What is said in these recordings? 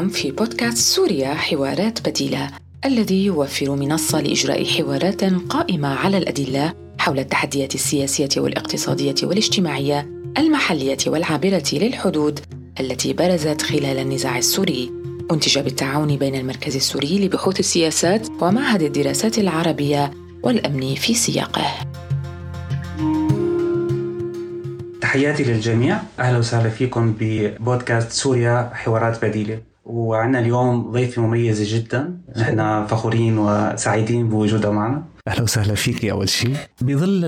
بكم في بودكاست سوريا حوارات بديلة الذي يوفر منصة لإجراء حوارات قائمة على الأدلة حول التحديات السياسية والاقتصادية والاجتماعية المحلية والعابرة للحدود التي برزت خلال النزاع السوري. أنتج بالتعاون بين المركز السوري لبحوث السياسات ومعهد الدراسات العربية والأمن في سياقه. تحياتي للجميع. أهلا وسهلا فيكم ببودكاست سوريا حوارات بديلة. وعندنا اليوم ضيفة مميزة جدا. نحن فخورين وسعيدين بوجودها معنا. أهلا وسهلا فيك أول شيء. بظل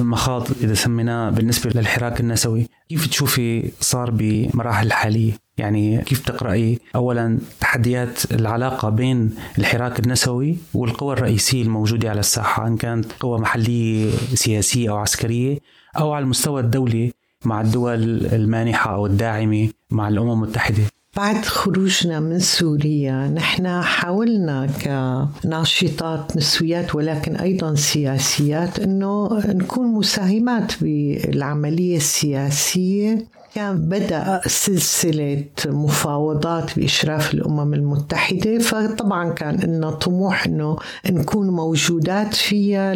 المخاض إذا سميناه بالنسبة للحراك النسوي كيف تشوفي صار بمراحل الحاليه يعني كيف تقرأي أولا تحديات العلاقة بين الحراك النسوي والقوى الرئيسية الموجودة على الساحة إن كانت قوى محلية سياسية أو عسكرية أو على المستوى الدولي مع الدول المانحة أو الداعمة مع الأمم المتحدة؟ بعد خروجنا من سوريا نحن حاولنا كناشطات نسويات ولكن أيضا سياسيات إنه نكون مساهمات بالعملية السياسية. كان بدأ سلسلة مفاوضات بإشراف الأمم المتحدة فطبعا كان لنا طموح أنه نكون موجودات فيها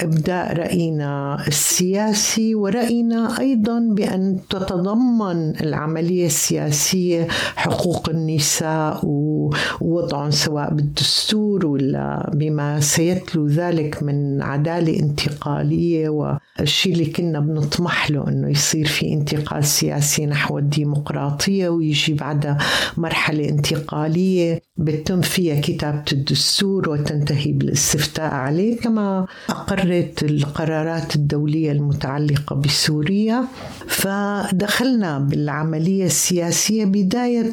إبداء رأينا السياسي ورأينا أيضا بأن تتضمن العملية السياسية حقوق النساء ووضعهم سواء بالدستور ولا بما سيتلو ذلك من عدالة انتقالية والشيء اللي كنا بنطمح له أنه يصير في انتقال سياسي نحو الديمقراطية ويجي بعدها مرحلة انتقالية بتم فيها كتابة الدستور وتنتهي بالاستفتاء عليه. كما أقر مرت القرارات الدولية المتعلقة بسوريا فدخلنا بالعملية السياسية بداية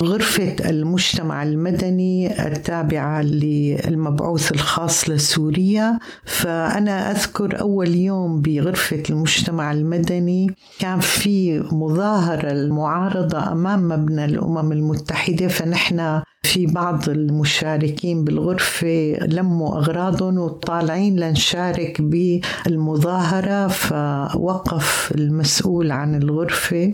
بغرفة المجتمع المدني التابعة للمبعوث الخاص لسوريا. فأنا أذكر أول يوم بغرفة المجتمع المدني كان في مظاهرة المعارضة أمام مبنى الأمم المتحدة فنحن في بعض المشاركين بالغرفة لموا أغراضهم وطالعين لنشارك بالمظاهرة فوقف المسؤول عن الغرفة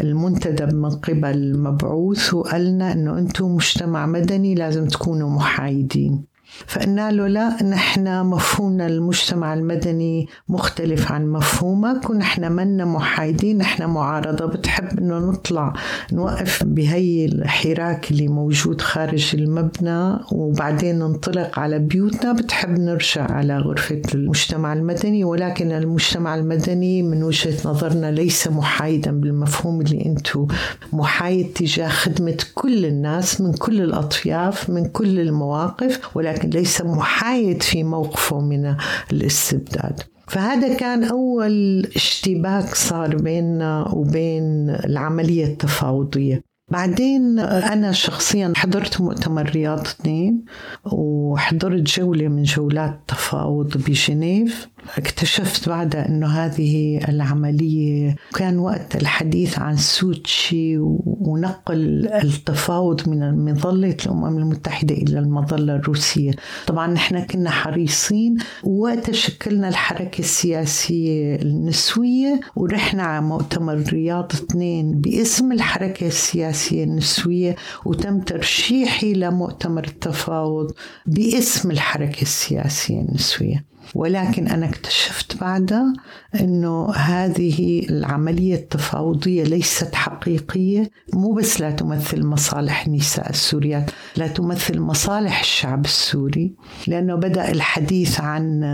المنتدب من قبل المبعوث وقالنا إنه أنتم مجتمع مدني لازم تكونوا محايدين. فقلنا له لا نحن مفهومنا المجتمع المدني مختلف عن مفهومك ونحن منا محايدين نحن معارضة بتحب إنه نطلع نوقف بهي الحراك اللي موجود خارج المبنى وبعدين ننطلق على بيوتنا؟ بتحب نرجع على غرفة المجتمع المدني؟ ولكن المجتمع المدني من وجهة نظرنا ليس محايدا بالمفهوم اللي أنتم محايد تجاه خدمة كل الناس من كل الأطياف من كل المواقف ولكن لكن ليس محايد في موقفه من الاستبداد. فهذا كان أول اشتباك صار بيننا وبين العملية التفاوضية. بعدين أنا شخصيا حضرت مؤتمر رياض اثنين وحضرت جولة من جولات التفاوض بجنيف. اكتشفت بعدها إنه هذه العملية كان وقت الحديث عن سوتشي ونقل التفاوض من مظله الأمم المتحدة إلى المظلة الروسية. طبعا نحن كنا حريصين ووقتها شكلنا الحركة السياسية النسوية ورحنا على مؤتمر رياض اثنين باسم الحركة السياسية النسوية وتم ترشيحي لمؤتمر التفاوض باسم الحركة السياسية النسوية. ولكن أنا اكتشفت بعدها أنه هذه العملية التفاوضية ليست حقيقية مو بس لا تمثل مصالح النساء السوريات لا تمثل مصالح الشعب السوري لأنه بدأ الحديث عن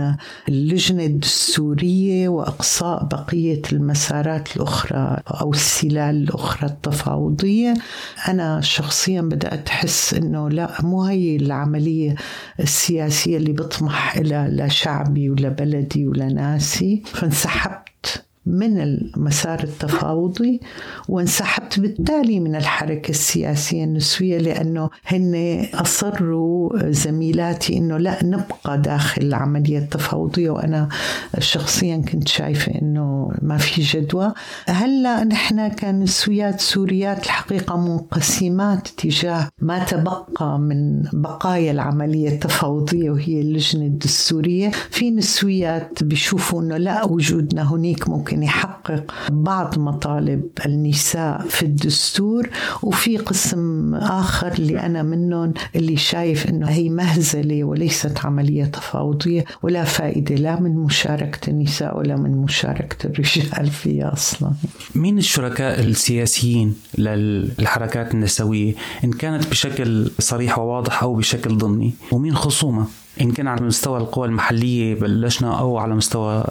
اللجنة الدستورية وإقصاء بقية المسارات الأخرى أو السلال الأخرى التفاوضية. أنا شخصيا بدأت أحس أنه لا مو هي العملية السياسية اللي بطمح إلى لشعب شعبي ولا بلدي ولا ناسي. فانسحبت have من المسار التفاوضي وانسحبت بالتالي من الحركة السياسية النسوية لأنه هن أصروا زميلاتي أنه لا نبقى داخل العملية التفاوضية وأنا شخصيا كنت شايفة أنه ما في جدوى. هلأ نحن كنسويات سوريات الحقيقة منقسمات تجاه ما تبقى من بقايا العملية التفاوضية وهي اللجنة الدستورية. في نسويات بيشوفوا أنه لا وجودنا هناك ممكن ممكن يحقق بعض مطالب النساء في الدستور وفي قسم آخر اللي أنا منهم اللي شايف أنه هي مهزلة وليست عملية تفاوضية ولا فائدة لا من مشاركة النساء ولا من مشاركة الرجال فيها أصلا. مين الشركاء السياسيين للحركات النسوية؟ إن كانت بشكل صريح وواضح أو بشكل ضمني ومين خصومة إن كان على مستوى القوى المحلية بلشنا أو على مستوى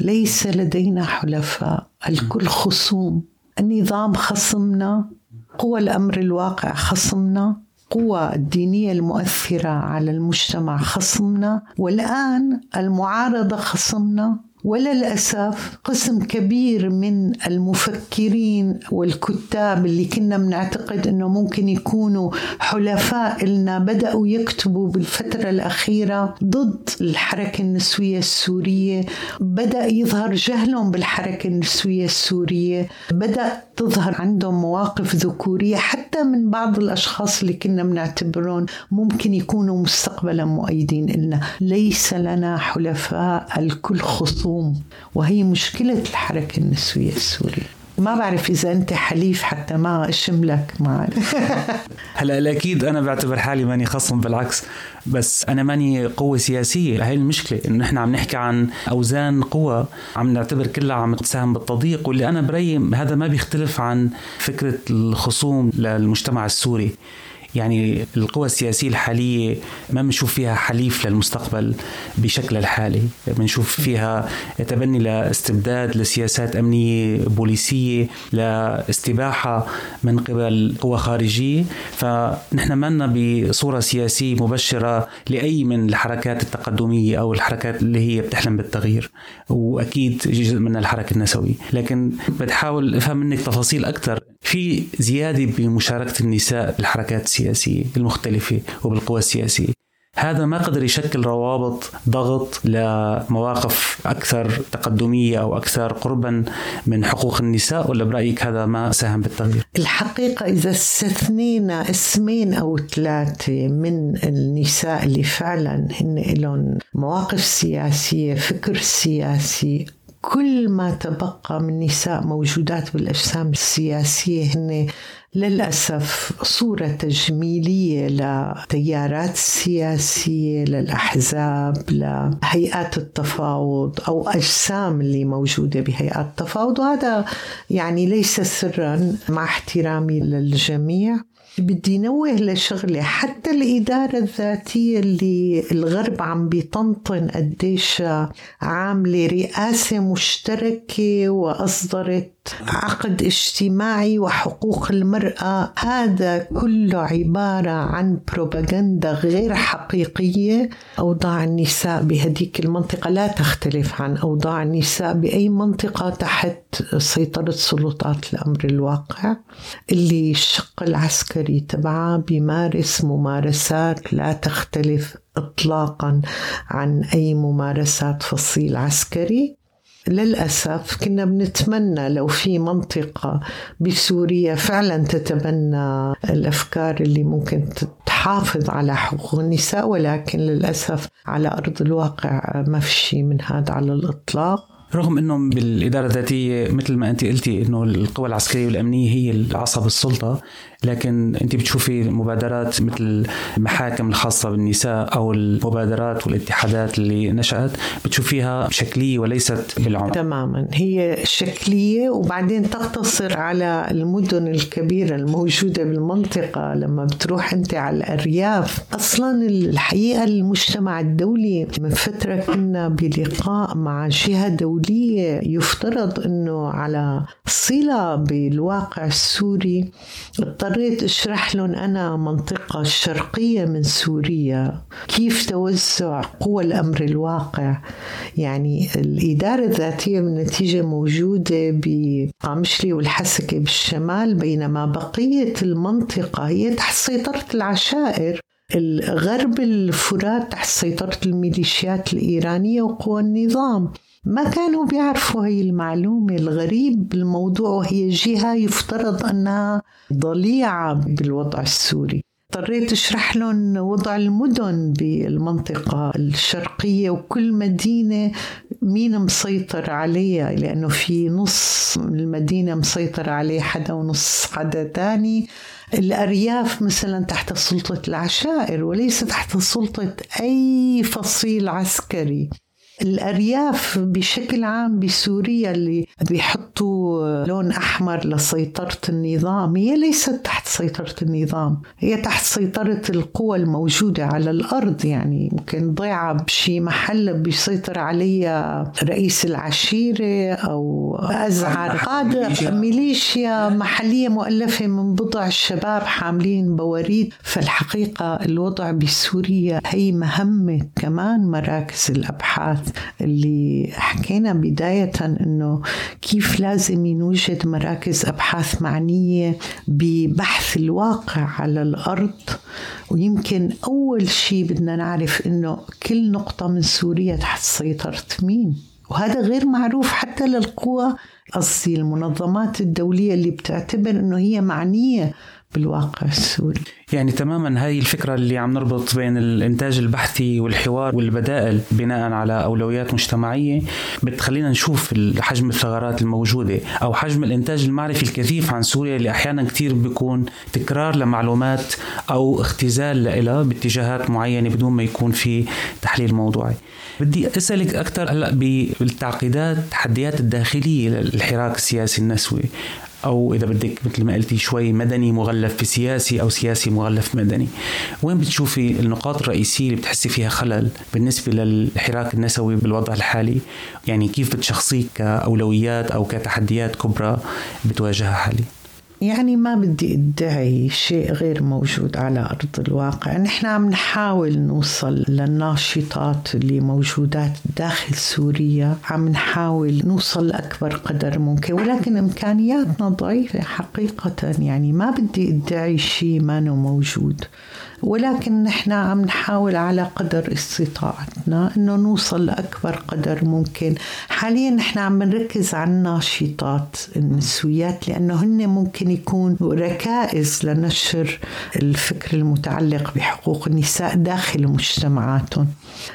ليس لدينا حلفاء. الكل خصوم. النظام خصمنا. قوى الأمر الواقع خصمنا. قوى الدينية المؤثرة على المجتمع خصمنا. والآن المعارضة خصمنا. وللأسف قسم كبير من المفكرين والكتاب اللي كنا بنعتقد أنه ممكن يكونوا حلفاء لنا بدأوا يكتبوا بالفترة الأخيرة ضد الحركة النسوية السورية. بدأ يظهر جهلهم بالحركة النسوية السورية. بدأ تظهر عندهم مواقف ذكورية حتى من بعض الأشخاص اللي كنا بنعتبرهم ممكن يكونوا مستقبلا مؤيدين لنا ليس لنا حلفاء الكل خصوم. مفهوم وهي مشكلة الحركة النسوية السورية. ما بعرف إذا أنت حليف حتى ما أشم لك ما هلا أكيد أنا بعتبر حالي ماني خصم بالعكس. بس أنا ماني قوة سياسية. هاي المشكلة إنه نحن عم نحكي عن أوزان قوى عم نعتبر كلها عم تساهم بالتضييق. واللي أنا برأيي هذا ما بيختلف عن فكرة الخصوم للمجتمع السوري. يعني القوى السياسية الحالية ما بنشوف فيها حليف للمستقبل بشكل الحالي. بنشوف فيها تبني لاستبداد لسياسات أمنية بوليسية لاستباحة من قبل قوى خارجية. فنحن ما بصورة سياسية مبشرة لأي من الحركات التقدمية أو الحركات اللي هي بتحلم بالتغيير. وأكيد جزء من الحركة النسوية. لكن بتحاول أفهم منك تفاصيل أكثر. في زيادة بمشاركة النساء بالحركات السياسية المختلفة وبالقوى السياسية هذا ما قدر يشكل روابط ضغط لمواقف أكثر تقدمية أو أكثر قربا من حقوق النساء ولا برأيك هذا ما ساهم بالتغيير؟ الحقيقة إذا استثنينا اسمين أو ثلاثة من النساء اللي فعلا هن لهم مواقف سياسية فكر سياسي كل ما تبقى من نساء موجودات بالأجسام السياسية هن للأسف صورة تجميلية لتيارات سياسية للأحزاب لهيئات التفاوض أو أجسام اللي موجودة بهيئات التفاوض. وهذا يعني ليس سرا مع احترامي للجميع. بدي نوه لشغلة. حتى الإدارة الذاتية اللي الغرب عم بيطنطن قديش عاملة رئاسة مشتركة وأصدرت عقد اجتماعي وحقوق المرأة هذا كله عبارة عن بروباغندا غير حقيقية. أوضاع النساء بهديك المنطقة لا تختلف عن أوضاع النساء بأي منطقة تحت سيطرة سلطات الأمر الواقع. اللي الشق العسكري تبعها بيمارس ممارسات لا تختلف إطلاقا عن أي ممارسات فصيل عسكري. للأسف كنا بنتمنى لو في منطقة بسوريا فعلا تتبنى الأفكار اللي ممكن تحافظ على حقوق النساء ولكن للأسف على أرض الواقع ما في شيء من هذا على الإطلاق. رغم إنه بالإدارة الذاتية مثل ما انت قلتي إنه القوى العسكرية والأمنية هي العصب السلطة لكن انت بتشوفي مبادرات مثل المحاكم الخاصة بالنساء أو المبادرات والاتحادات اللي نشأت بتشوفيها شكلية وليست بالعنف تماما. هي شكلية وبعدين تقتصر على المدن الكبيرة الموجودة بالمنطقة. لما بتروح أنت على الأرياف أصلا الحقيقة المجتمع الدولي من فترة كنا بلقاء مع جهة دولية يفترض إنه على صلة بالواقع السوري اضطر اضطريت أشرح لهم أنا منطقة الشرقيه من سوريا. كيف توزع قوى الأمر الواقع؟ يعني الإدارة الذاتية بالنتيجة موجودة بقامشلي والحسكه بالشمال بينما بقية المنطقة هي تحت سيطرة العشائر. الغرب الفرات تحت سيطرة الميليشيات الإيرانية وقوى النظام. ما كانوا بيعرفوا هي المعلومة الغريب بالموضوع وهي جهة يفترض أنها ضليعة بالوضع السوري. اضطريت أشرح لهم وضع المدن بالمنطقة الشرقية وكل مدينة مين مسيطر عليها؟ لأنه في نص المدينة مسيطر عليه حدا ونص حدا تاني. الأرياف مثلا تحت سلطة العشائر وليس تحت سلطة أي فصيل عسكري. الأرياف بشكل عام بسوريا اللي بيحطوا لون أحمر لسيطرة النظام هي ليست تحت سيطرة النظام هي تحت سيطرة القوى الموجودة على الأرض يعني ممكن ضيعة بشي محل بيسيطر عليها رئيس العشيرة أو أزعر قادة ميليشيا. محلية مؤلفة من بضع شباب حاملين بواريد فالحقيقة الوضع بسوريا هي مهمة كمان مراكز الأبحاث. اللي حكينا بداية أنه كيف لازم ينوجد مراكز أبحاث معنية ببحث الواقع على الأرض. ويمكن أول شيء بدنا نعرف أنه كل نقطة من سوريا تحت سيطرة مين. وهذا غير معروف حتى للقوى قصدي المنظمات الدولية اللي بتعتبر أنه هي معنية بالواقع السوري يعني تماما هاي الفكرة اللي عم نربط بين الإنتاج البحثي والحوار والبدائل بناء على أولويات مجتمعية بتخلينا نشوف حجم الثغرات الموجودة أو حجم الإنتاج المعرفي الكثيف عن سوريا اللي أحيانا كثير بيكون تكرار لمعلومات أو اختزال لها باتجاهات معينة بدون ما يكون في تحليل موضوعي. بدي أسألك أكثر هلأ بالتعقيدات التحديات الداخلية للحراك السياسي النسوي. أو إذا بدك مثل ما قلتي شوي مدني مغلف في سياسي أو سياسي مغلف مدني. وين بتشوفي النقاط الرئيسية اللي بتحسي فيها خلل بالنسبة للحراك النسوي بالوضع الحالي؟ يعني كيف بتشخصيه كأولويات أو كتحديات كبرى بتواجهها حاليا؟ يعني ما بدي ادعي شيء غير موجود على أرض الواقع، نحن عم نحاول نوصل للناشطات اللي موجودات داخل سوريا، عم نحاول نوصل لأكبر قدر ممكن، ولكن إمكانياتنا ضعيفة حقيقة. يعني ما بدي ادعي شيء ما موجود. ولكن نحن عم نحاول على قدر استطاعتنا إنه نوصل لأكبر قدر ممكن. حاليا نحن عم نركز على الناشطات النسويات لأنه هن ممكن يكون ركائز لنشر الفكر المتعلق بحقوق النساء داخل مجتمعاتهم.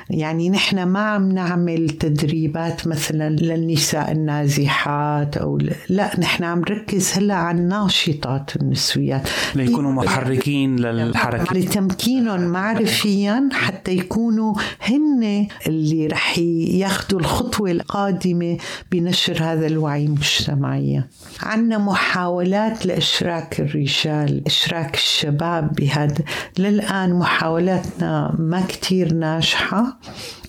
يعني نحن ما عم نعمل تدريبات مثلا للنساء النازحات أو لا نحن عم نركز هلأ على الناشطات النسويات. ليكونوا محركين للحركه لتمكينهم معرفيا حتى يكونوا هن اللي رح ياخذوا الخطوة القادمة بنشر هذا الوعي مجتمعيا عندنا محاولات لإشراك الرجال إشراك الشباب بهذا. للآن محاولاتنا ما كتير ناجحة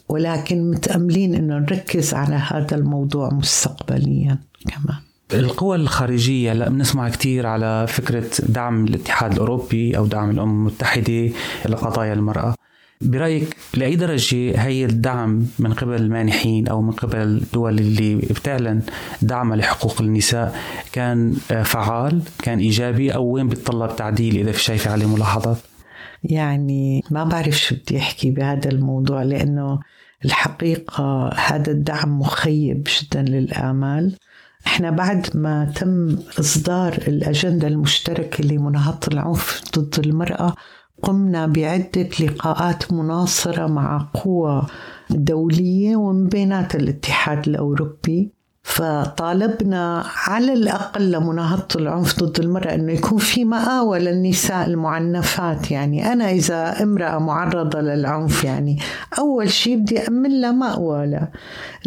ولكن متأملين أنه نركز على هذا الموضوع مستقبليا كمان. القوى الخارجية لا بنسمع كثير على فكرة دعم الاتحاد الأوروبي أو دعم الأمم المتحدة لقضايا المرأة. برأيك لأي درجة هي الدعم من قبل المانحين أو من قبل الدول اللي بتعلن دعمها لحقوق النساء كان فعال كان إيجابي أو وين بيتطلب تعديل إذا في شايفة عليه ملاحظات؟ يعني ما بعرف شو بدي أحكي بهذا الموضوع لأنه الحقيقة هذا الدعم مخيب جدا للآمال. إحنا بعد ما تم إصدار الأجندة المشتركة لمناهضة العنف ضد المرأة قمنا بعدة لقاءات مناصرة مع قوى دولية ومن بينات الاتحاد الأوروبي. فطالبنا على الأقل لمناهضة العنف ضد المرأة أنه يكون في مآوى للنساء المعنفات. يعني أنا إذا امرأة معرضة للعنف يعني أول شيء بدي أمن لها مأوى لا.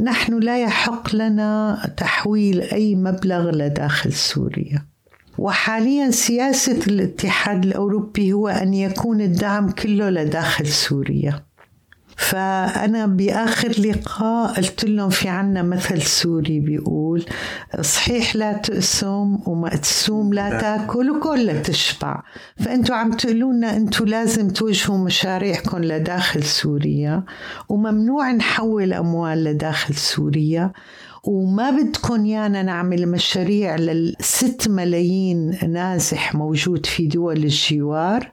نحن لا يحق لنا تحويل أي مبلغ لداخل سوريا. وحاليا سياسة الاتحاد الأوروبي هو أن يكون الدعم كله لداخل سوريا. فأنا بآخر لقاء قلت لهم في عنا مثل سوري بيقول صحيح لا تقسم وما تسوم لا تاكل وكل لا تشبع. فأنتوا عم تقولوا لنا أنتوا لازم توجهوا مشاريعكم لداخل سوريا وممنوع نحول أموال لداخل سوريا وما بدكم يانا نعمل مشاريع للست ملايين نازح موجود في دول الجوار.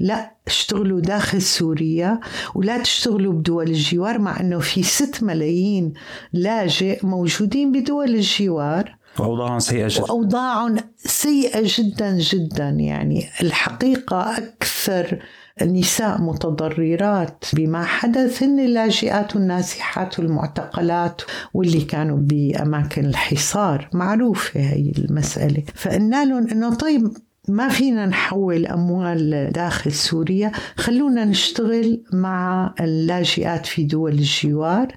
لا اشتغلوا داخل سوريا ولا تشتغلوا بدول الجوار مع إنه في ست ملايين لاجئ موجودين بدول الجوار. وأوضاعهم سيئة جدا. وأوضاعهم سيئة جدا جدا يعني الحقيقة أكثر نساء متضررات بما حدث هن اللاجئات والنازحات والمعتقلات واللي كانوا بأماكن الحصار معروفة هي المسألة. فقلنا لهم إنه طيب ما فينا نحول أموال داخل سوريا. خلونا نشتغل مع اللاجئات في دول الجوار.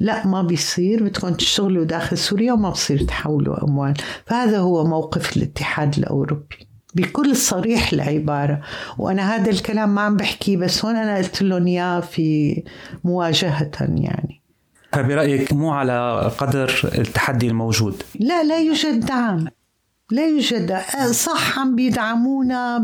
لا ما بيصير. بدكم تشتغلوا داخل سوريا وما بصير تحولوا أموال. فهذا هو موقف الاتحاد الأوروبي. بكل صريح العبارة. وأنا هذا الكلام ما عم بحكيه بس هون أنا قلت لهم إياه في مواجهة يعني. فبرأيك مو على قدر التحدي الموجود؟ لا لا يوجد دعم. لا يوجد. صح عم بيدعمونا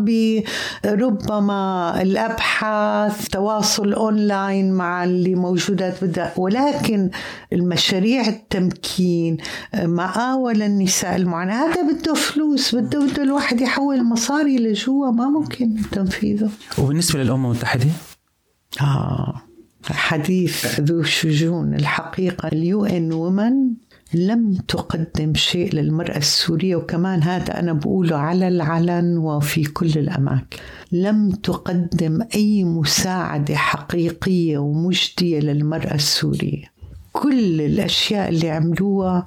بربما الأبحاث تواصل أونلاين مع اللي موجودات بدها ولكن المشاريع التمكين مآوى للنساء المعنى هذا بده فلوس بده بده الواحد يحول مصاري لجوا ما ممكن تنفيذه. وبالنسبة للامم المتحده آه. حديث ذو شجون. الحقيقة اليو إن وومن لم تقدم شيء للمرأة السورية وكمان هذا أنا بقوله على العلن وفي كل الأماكن. لم تقدم أي مساعدة حقيقية ومجدية للمرأة السورية. كل الأشياء اللي عملوها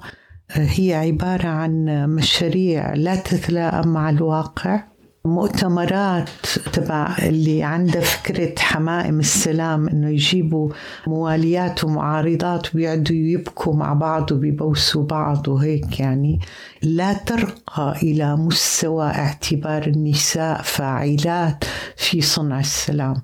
هي عبارة عن مشاريع لا تتلائم مع الواقع. مؤتمرات تبع اللي عنده فكرة حمائم السلام إنه يجيبوا مواليات ومعارضات ويقعدوا يبكوا مع بعض وبيبوسوا بعض وهيك يعني. لا ترقى إلى مستوى اعتبار النساء فاعلات في صنع السلام.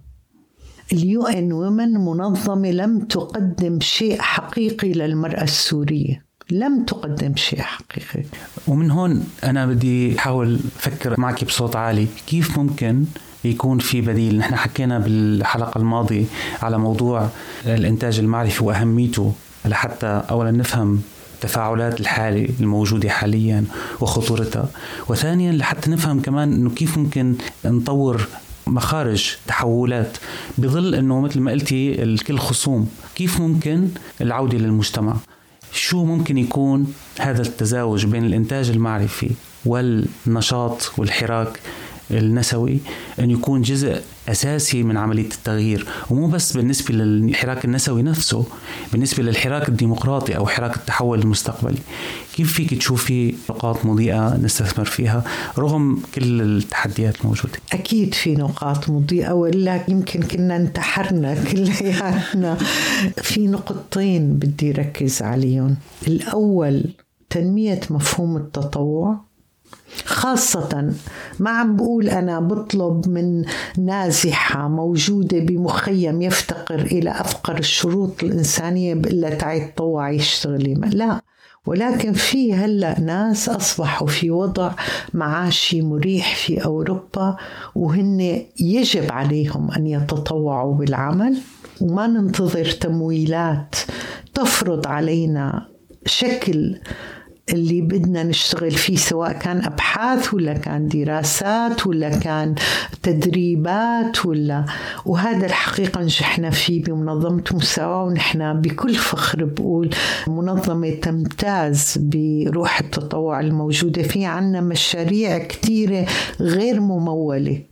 اليو إن ومن منظمة لم تقدم شيء حقيقي للمرأة السورية. لم تقدم شيء حقيقي. ومن هون أنا بدي أحاول أفكر معك بصوت عالي. كيف ممكن يكون في بديل؟ نحن حكينا بالحلقة الماضية على موضوع الإنتاج المعرفي وأهميته لحتى أولا نفهم تفاعلات الحالة الموجودة حاليا وخطورتها. وثانيا لحتى نفهم كمان أنه كيف ممكن نطور مخارج تحولات بظل إنه مثل ما قلتي الكل خصوم. كيف ممكن العودة للمجتمع؟ شو ممكن يكون هذا التزاوج بين الإنتاج المعرفي والنشاط والحراك النسوي أن يكون جزء أساسي من عملية التغيير ومو بس بالنسبة للحراك النسوي نفسه بالنسبة للحراك الديمقراطي أو حراك التحول المستقبلي. كيف فيك تشوفي نقاط مضيئة نستثمر فيها رغم كل التحديات الموجودة؟ أكيد في نقاط مضيئة ولا يمكن كنا انتحرنا كلياتنا في نقطتين بدي ركز عليهم. الأول تنمية مفهوم التطوع. خاصة ما عم بقول أنا بطلب من نازحة موجودة بمخيم يفتقر إلى أفقر الشروط الإنسانية إلا تعي تطوعي اشتغلي لا ولكن في هلأ ناس أصبحوا في وضع معاشي مريح في أوروبا وهن يجب عليهم أن يتطوعوا بالعمل وما ننتظر تمويلات تفرض علينا شكل اللي بدنا نشتغل فيه سواء كان أبحاث ولا كان دراسات ولا كان تدريبات ولا وهذا الحقيقة نجحنا فيه بمنظمة مساواة ونحن بكل فخر بقول منظمة تمتاز بروح التطوع الموجودة فيه عنا مشاريع كثيرة غير ممولة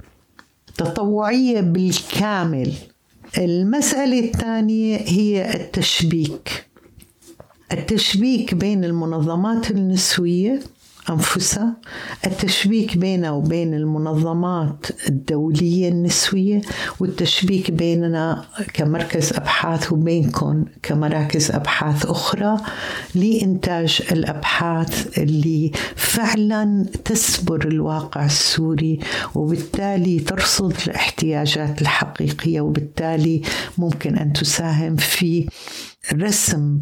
تطوعية بالكامل. المسألة الثانية هي التشبيك. التشبيك بين المنظمات النسوية أنفسها التشبيك بيننا وبين المنظمات الدولية النسوية والتشبيك بيننا كمركز أبحاث وبينكم كمراكز أبحاث أخرى لإنتاج الأبحاث اللي فعلا تسبر الواقع السوري وبالتالي ترصد الاحتياجات الحقيقية وبالتالي ممكن أن تساهم في رسم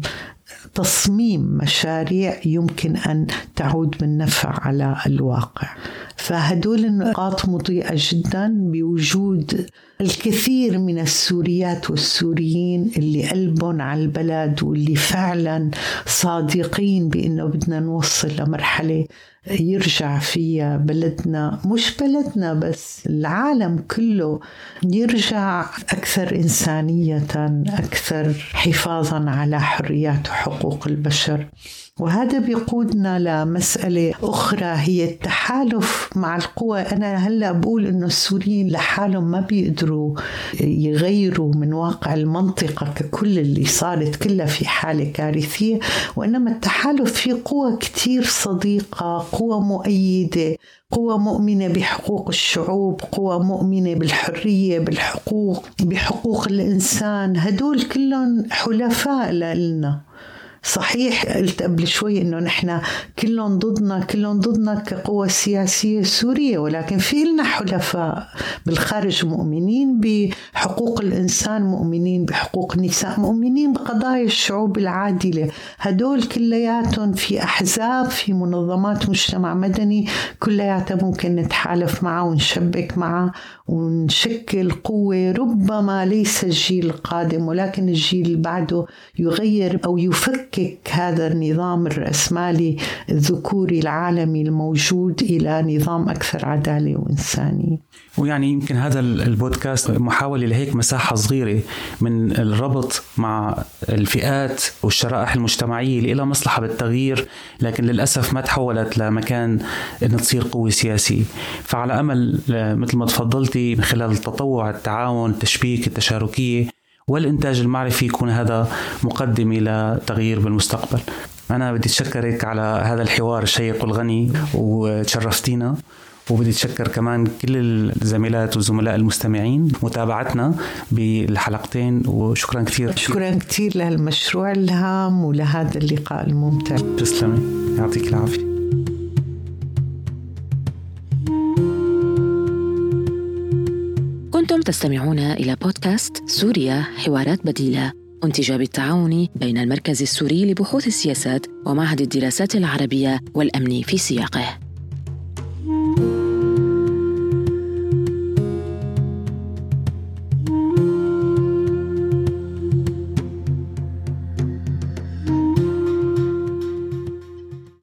تصميم مشاريع يمكن أن تعود بالنفع على الواقع. فهدول النقاط مضيئة جدا بوجود الكثير من السوريات والسوريين اللي قلبهم على البلد واللي فعلا صادقين بأنه بدنا نوصل لمرحلة يرجع فيها بلدنا مش بلدنا بس العالم كله يرجع أكثر إنسانية أكثر حفاظا على حريات وحقوق البشر. وهذا بيقودنا لمسألة أخرى هي التحالف مع القوى. أنا هلأ بقول إنه السوريين لحالهم ما بيقدروا يغيروا من واقع المنطقة ككل اللي صارت كلها في حالة كارثية. وإنما التحالف في قوى كتير صديقة قوى مؤيدة قوى مؤمنة بحقوق الشعوب قوى مؤمنة بالحرية بالحقوق بحقوق الإنسان. هدول كلهم حلفاء لنا صحيح قلت قبل شوي إنه نحن كلهم ضدنا كلهم ضدنا كقوى سياسية سورية ولكن في لنا حلفاء بالخارج مؤمنين بحقوق الإنسان مؤمنين بحقوق النساء مؤمنين بقضايا الشعوب العادلة. هدول كلياتهم في أحزاب في منظمات مجتمع مدني كلياتها ممكن نتحالف معها ونشبك معها ونشكل قوه ربما ليس الجيل القادم ولكن الجيل اللي بعده يغير يفك يفكك هذا النظام الرأسمالي الذكوري العالمي الموجود إلى نظام أكثر عدالة وإنسانية. ويعني يمكن هذا البودكاست محاولة لهيك مساحة صغيرة من الربط مع الفئات والشرائح المجتمعية اللي لها مصلحة بالتغيير لكن للأسف ما تحولت لمكان أن تصير قوة سياسية. فعلى أمل مثل ما تفضلتي من خلال التطوع التعاون التشبيك التشاركية والإنتاج المعرفي يكون هذا مقدمة لتغيير بالمستقبل. أنا بدي أتشكرك على هذا الحوار الشيق والغني وتشرفتينا وبدي أتشكر كمان كل الزميلات والزملاء المستمعين متابعتنا بالحلقتين وشكرا كثير. شكرا كثير لهالمشروع الهام ولهذا اللقاء الممتع. تسلمي. يعطيك العافية. تستمعون إلى بودكاست سوريا حوارات بديلة أنتج بالتعاون بين المركز السوري لبحوث السياسات ومعهد الدراسات العربية والأمن في سياقه.